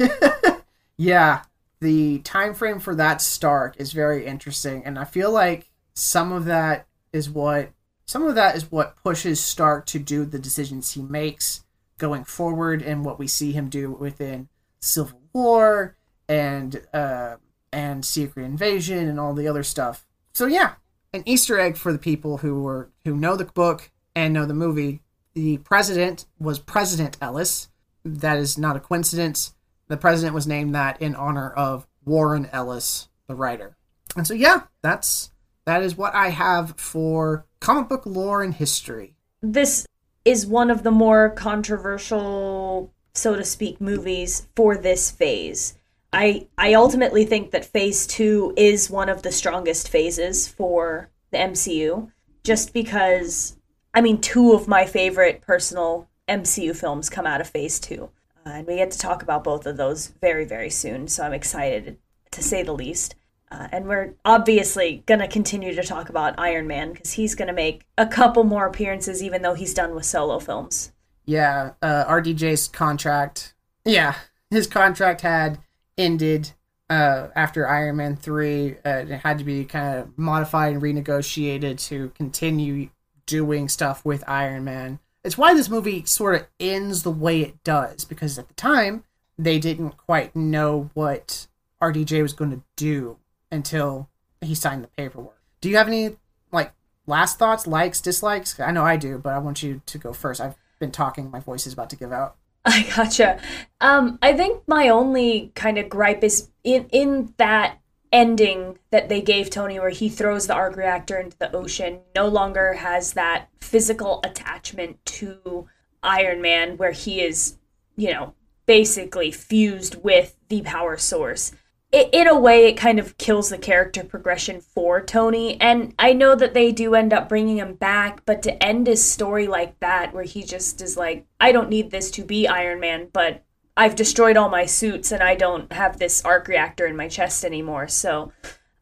(laughs) yeah. The time frame for that Stark is very interesting and I feel like some of that is what some of that is what pushes Stark to do the decisions he makes going forward and what we see him do within Civil War and uh, and Secret Invasion and all the other stuff. So yeah, an Easter egg for the people who were who know the book and know the movie. The president was President Ellis. That is not a coincidence. The president was named that in honor of Warren Ellis, the writer. And so yeah, that's that is what I have for comic book lore and history. This is one of the more controversial, so to speak, movies for this phase. I I ultimately think that phase 2 is one of the strongest phases for the MCU just because I mean two of my favorite personal MCU films come out of phase 2. Uh, and we get to talk about both of those very very soon, so I'm excited to say the least. Uh, and we're obviously going to continue to talk about Iron Man because he's going to make a couple more appearances, even though he's done with solo films. Yeah, uh, RDJ's contract. Yeah, his contract had ended uh, after Iron Man 3. Uh, it had to be kind of modified and renegotiated to continue doing stuff with Iron Man. It's why this movie sort of ends the way it does, because at the time, they didn't quite know what RDJ was going to do until he signed the paperwork. Do you have any, like, last thoughts, likes, dislikes? I know I do, but I want you to go first. I've been talking, my voice is about to give out. (laughs) I gotcha. Um, I think my only kind of gripe is in in that ending that they gave Tony, where he throws the arc reactor into the ocean, no longer has that physical attachment to Iron Man, where he is, you know, basically fused with the power source it, in a way, it kind of kills the character progression for Tony. And I know that they do end up bringing him back, but to end his story like that, where he just is like, I don't need this to be Iron Man, but I've destroyed all my suits and I don't have this arc reactor in my chest anymore. So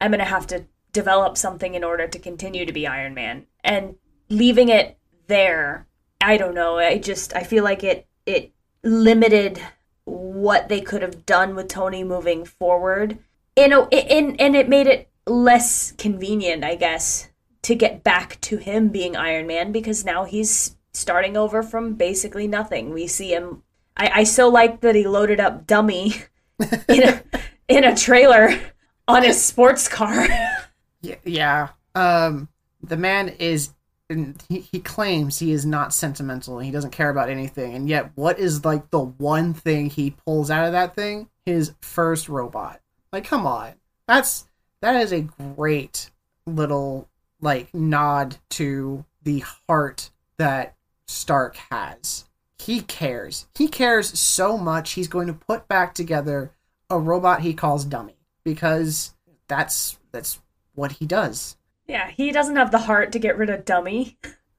I'm going to have to develop something in order to continue to be Iron Man. And leaving it there, I don't know. I just, I feel like it, it limited what they could have done with Tony moving forward. In a, in and it made it less convenient, I guess, to get back to him being Iron Man because now he's starting over from basically nothing. We see him. I, I so like that he loaded up Dummy (laughs) in a in a trailer on his sports car. (laughs) yeah, yeah. Um, the man is and he, he claims he is not sentimental and he doesn't care about anything. And yet what is like the one thing he pulls out of that thing? His first robot. Like come on. That's that is a great little like nod to the heart that stark has. He cares. He cares so much he's going to put back together a robot he calls dummy because that's that's what he does yeah, he doesn't have the heart to get rid of Dummy.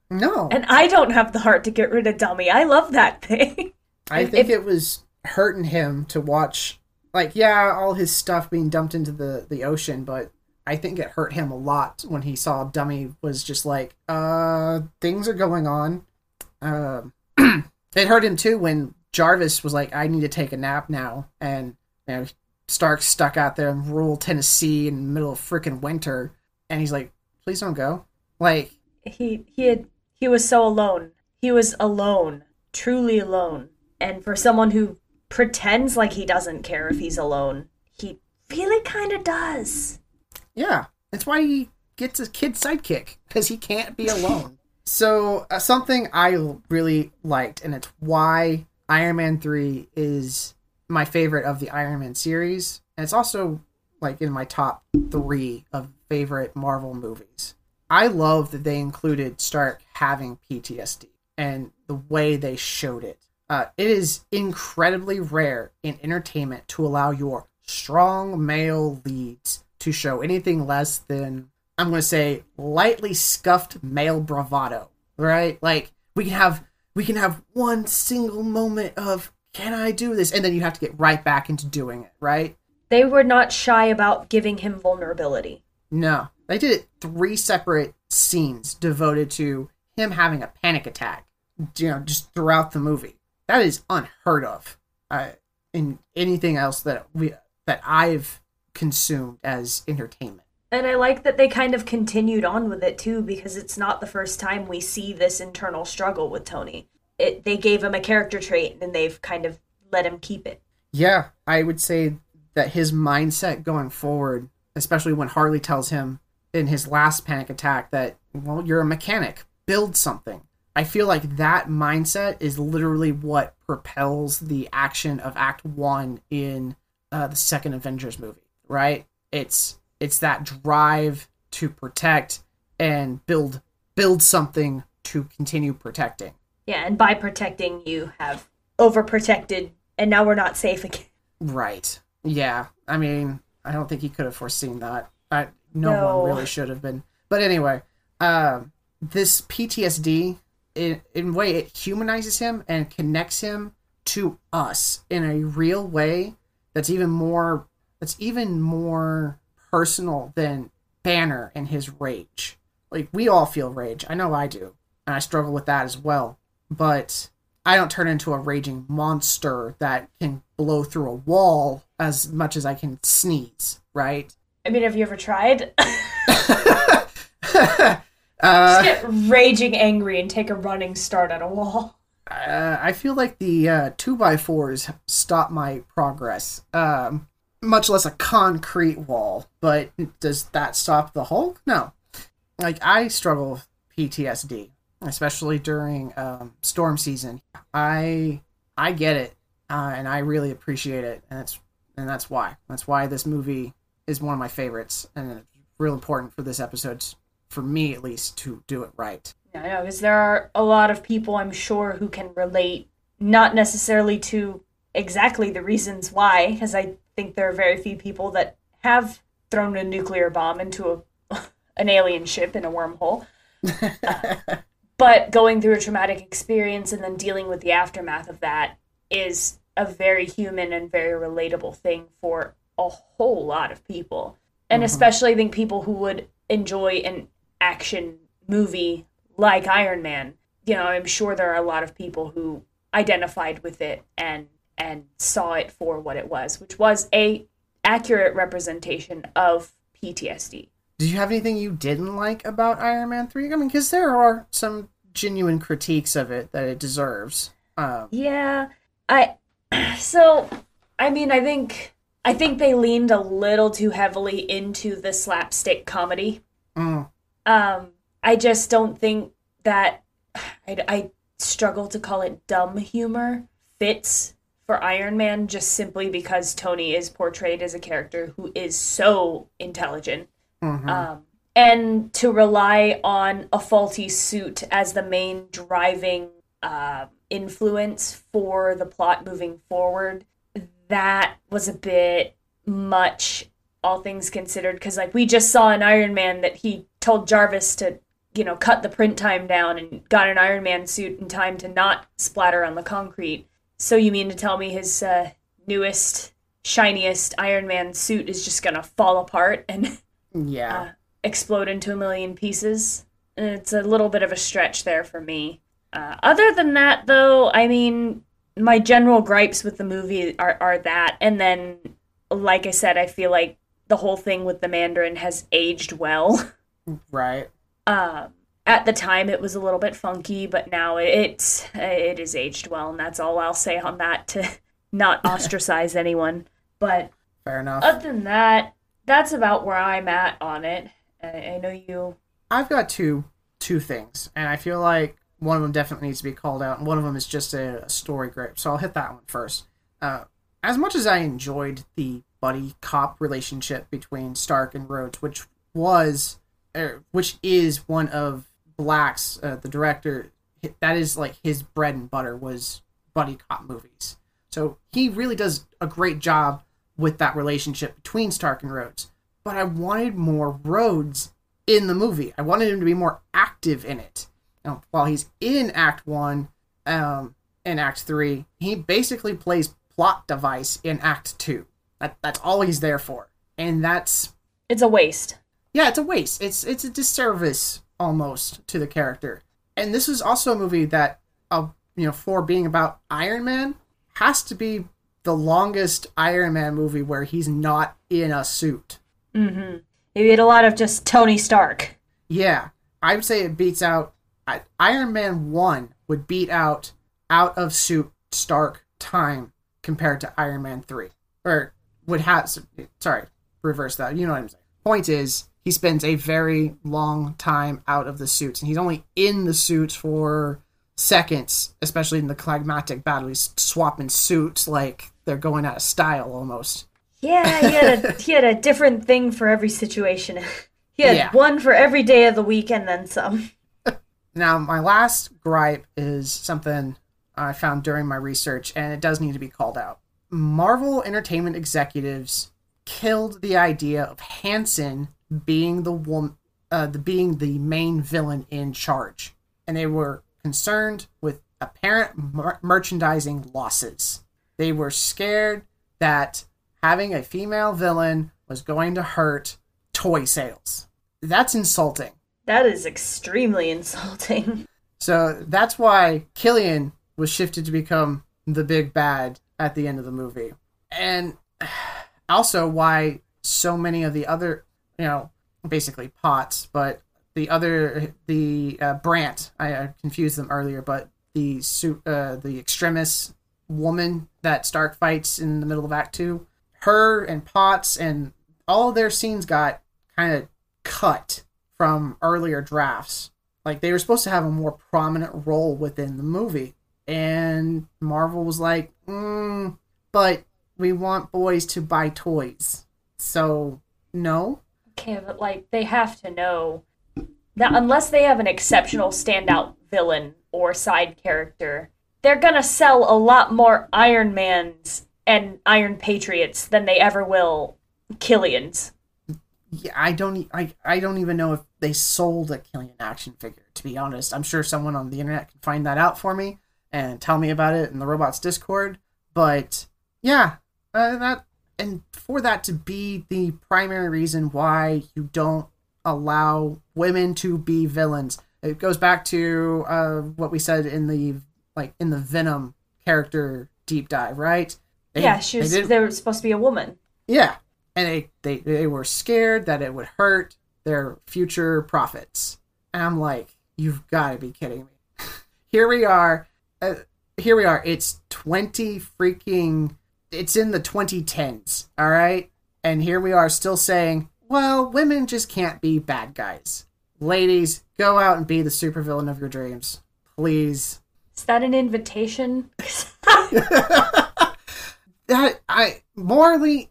No. And I don't have the heart to get rid of Dummy. I love that (laughs) thing. I think if, it was hurting him to watch like yeah, all his stuff being dumped into the the ocean, but I think it hurt him a lot when he saw Dummy was just like, uh, things are going on. Um, (clears throat) it hurt him too when Jarvis was like, I need to take a nap now. And, you know, Stark stuck out there in rural Tennessee in the middle of freaking winter. And he's like, please don't go. Like, he he had he was so alone. He was alone, truly alone. And for someone who pretends like he doesn't care if he's alone, he really kind of does. Yeah, that's why he gets a kid sidekick because he can't be (laughs) alone. so uh, something I really liked, and it's why Iron Man three is my favorite of the Iron Man series, and it's also like in my top three of favorite Marvel movies. I love that they included Stark having PTSD and the way they showed it. Uh, it is incredibly rare in entertainment to allow your strong male leads to show anything less than, I'm going to say, lightly scuffed male bravado, right? Like, we can have we can have one single moment of can I do this? And then you have to get right back into doing it, right? They were not shy about giving him vulnerability. No. They did it three separate scenes devoted to him having a panic attack, you know, just throughout the movie. That is unheard of uh, in anything else that we that I've consumed as entertainment. And I like that they kind of continued on with it too, because it's not the first time we see this internal struggle with Tony. It they gave him a character trait and they've kind of let him keep it. Yeah, I would say that his mindset going forward, especially when Harley tells him in his last panic attack that, well, you're a mechanic, build something. I feel like that mindset is literally what propels the action of Act One in uh, the second Avengers movie, right? It's it's that drive to protect and build build something to continue protecting. Yeah, and by protecting, you have overprotected, and now we're not safe again. Right. Yeah. I mean, I don't think he could have foreseen that. I, no, no. one really should have been. But anyway, um, this PTSD, in, in a way, it humanizes him and connects him to us in a real way that's even more that's even more personal than Banner and his rage. Like we all feel rage. I know I do. And I struggle with that as well. But I don't turn into a raging monster that can blow through a wall as much as I can sneeze, right? I mean, have you ever tried? (laughs) (laughs) uh, Just get raging angry and take a running start at a wall. Uh, I feel like the uh, two by fours stop my progress. Um, much less a concrete wall. But does that stop the Hulk? No. Like I struggle with PTSD, especially during um, storm season. I I get it, uh, and I really appreciate it, and that's and that's why. That's why this movie is one of my favorites, and it's real important for this episode, for me at least, to do it right. Yeah, I know, because there are a lot of people I'm sure who can relate, not necessarily to exactly the reasons why, because I think there are very few people that have thrown a nuclear bomb into a, (laughs) an alien ship in a wormhole. uh, (laughs) but going through a traumatic experience and then dealing with the aftermath of that is a very human and very relatable thing for a whole lot of people. And mm-hmm. especially I think people who would enjoy an action movie like Iron Man. You know, I'm sure there are a lot of people who identified with it and and saw it for what it was, which was a accurate representation of PTSD. Did you have anything you didn't like about Iron Man 3? I mean, because there are some genuine critiques of it that it deserves. Um, yeah, I. (clears throat) So, I mean, I think I think they leaned a little too heavily into the slapstick comedy. Mm. Um, I just don't think that (sighs) I, I struggle to call it dumb humor fits for Iron Man just simply because Tony is portrayed as a character who is so intelligent. Mm-hmm. Um, and to rely on a faulty suit as the main driving uh, influence for the plot moving forward that was a bit much all things considered because like we just saw an iron man that he told jarvis to you know cut the print time down and got an iron man suit in time to not splatter on the concrete so you mean to tell me his uh, newest shiniest iron man suit is just gonna fall apart and (laughs) Yeah. uh, explode into a million pieces. It's a little bit of a stretch there for me. Uh, other than that, though, I mean, my general gripes with the movie are, are that. And then, like I said, I feel like the whole thing with the Mandarin has aged well. right. Um, at the time, it was a little bit funky, but now it's it is aged well, and that's all I'll say on that to (laughs) not (laughs) ostracize anyone. But Fair enough. other than that, that's about where I'm at on it. I, I know you. I've got two two things, and I feel like one of them definitely needs to be called out, and one of them is just a, story gripe. So I'll hit that one first. Uh, as much as I enjoyed the buddy cop relationship between Stark and Rhodes, which was, er, which is one of Black's, uh, the director, that is like his bread and butter was buddy cop movies. So he really does a great job with that relationship between Stark and Rhodes. But I wanted more Rhodes in the movie. I wanted him to be more active in it. Now, while he's in Act One, um, in Act Three, he basically plays plot device in Act Two. That that's all he's there for, and that's It's a waste. yeah, it's a waste. It's it's a disservice almost to the character. And this is also a movie that, uh, you know, for being about Iron Man, has to be the longest Iron Man movie where he's not in a suit. Mm-hmm. You get a lot of just Tony Stark. Yeah, I would say it beats out Iron Man One would beat out out of suit Stark time compared to Iron Man Three, or would have. Sorry, reverse that. You know what I'm saying. Point is, he spends a very long time out of the suits, and he's only in the suits for seconds, especially in the climactic battle. He's swapping suits like they're going out of style almost. Yeah, he had a (laughs) he had a different thing for every situation. (laughs) He had Yeah. one for every day of the week and then some. Now, my last gripe is something I found during my research, and it does need to be called out. Marvel Entertainment executives killed the idea of Hansen being the uh, the being the main villain in charge, and they were concerned with apparent mer- merchandising losses. They were scared that having a female villain was going to hurt toy sales. That's insulting. That is extremely (laughs) insulting. So that's why Killian was shifted to become the big bad at the end of the movie. And (sighs) also why so many of the other, you know, basically Potts, but the other, the uh, Brandt, I, I confused them earlier, but the uh, the extremist woman that Stark fights in the middle of Act Two, her and Potts and all their scenes got kind of cut from earlier drafts. Like they were supposed to have a more prominent role within the movie, and Marvel was like, mm, "But we want boys to buy toys, so no." Okay, but like they have to know that unless they have an exceptional standout villain or side character, they're gonna sell a lot more Iron Mans and Iron Patriots than they ever will Killians. Yeah, I don't. I I don't even know if they sold a Killian action figure. To be honest, I'm sure someone on the internet can find that out for me and tell me about it in the robots Discord. But yeah, uh, that and for that to be the primary reason why you don't allow women to be villains, it goes back to uh, what we said in the like in the Venom character deep dive, right? They- yeah, she they was. didn't- They were supposed to be a woman. yeah, and they, they they were scared that it would hurt their future profits. And I'm like, you've got to be kidding me. (laughs) here we are. Uh, here we are. It's 20 freaking. It's in the 2010s. All right, and here we are still saying, well, women just can't be bad guys. Ladies, go out and be the supervillain of your dreams, please. Is that an invitation? (laughs) that I morally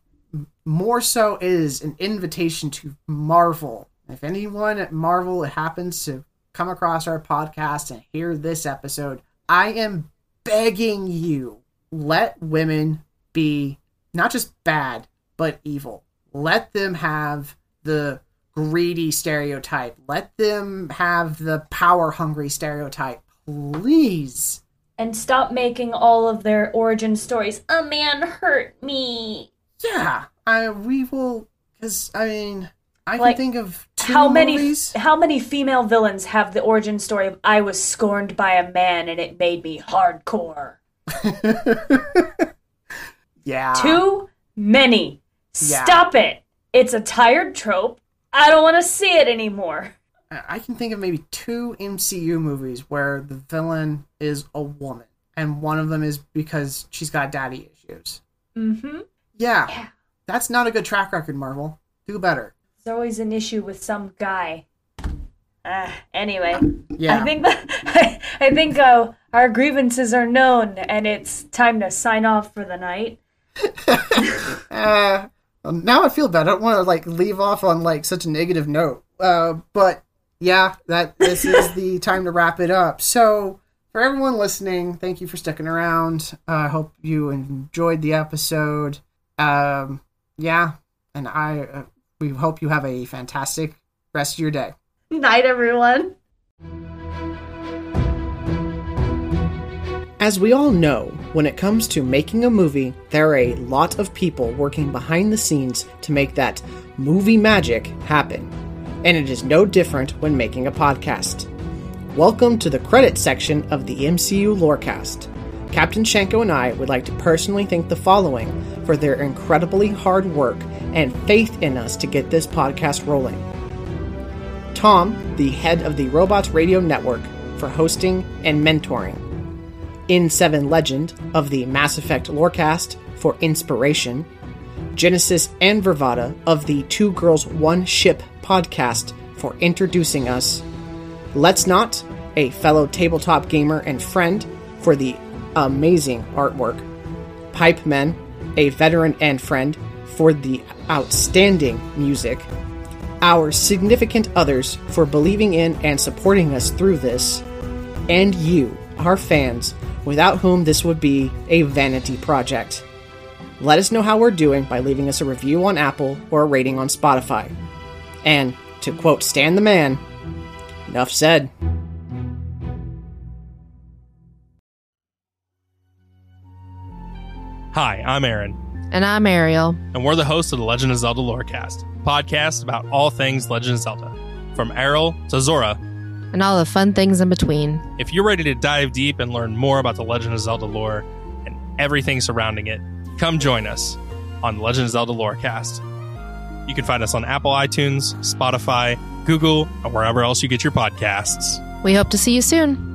more so is an invitation to Marvel. If anyone at Marvel happens to come across our podcast and hear this episode, I am begging you let women be not just bad but evil. Let them have the greedy stereotype. Let them have the power hungry stereotype. Please. and stop making all of their origin stories. A man hurt me. Yeah, I we will because I mean I Like, can think of two how many movies. how many female villains have the origin story of I was scorned by a man and it made me hardcore? (laughs) yeah. Too many. Yeah. Stop it. It's a tired trope. I don't want to see it anymore. I I can think of maybe two MCU movies where the villain is a woman, and one of them is because she's got daddy issues. Mm-hmm. Yeah, Yeah. that's not a good track record, Marvel. Do better. There's always an issue with some guy. Uh, anyway, Yeah. I think that (laughs) I think uh, our grievances are known, and it's time to sign off for the night. (laughs) Uh, now I feel bad. I don't want to like leave off on like such a negative note. Uh, but yeah, that this is the (laughs) time to wrap it up. So for everyone listening, thank you for sticking around. Uh, I hope you enjoyed the episode. Um, yeah, and I uh, we hope you have a fantastic rest of your day. Night, everyone. As we all know, when it comes to making a movie, there are a lot of people working behind the scenes to make that movie magic happen. And it is no different when making a podcast. Welcome to the credit section of the MCU Lorecast. Captain Shenko and I would like to personally thank the following for their incredibly hard work and faith in us to get this podcast rolling. Tom, the head of the Robots Radio Network, for hosting and mentoring. N7 Legend of the Mass Effect Lorecast for inspiration, Genesis and Vervada of the Two Girls One Ship podcast for introducing us, Let's Not, a fellow tabletop gamer and friend, for the amazing artwork, Pipe Men, a veteran and friend, for the outstanding music, our significant others for believing in and supporting us through this, and you, our fans, without whom this would be a vanity project. Let us know how we're doing by leaving us a review on Apple or a rating on Spotify. And, to quote Stan the Man, enough said. Hi, I'm Aaron, And I'm Ariel. and we're the hosts of the Legend of Zelda Lorecast, a podcast about all things Legend of Zelda, from Aryll to Zora. And all the fun things in between. If you're ready to dive deep and learn more about the Legend of Zelda lore and everything surrounding it, come join us on the Legend of Zelda Lorecast. You can find us on Apple iTunes, Spotify, Google, or wherever else you get your podcasts. We hope to see you soon.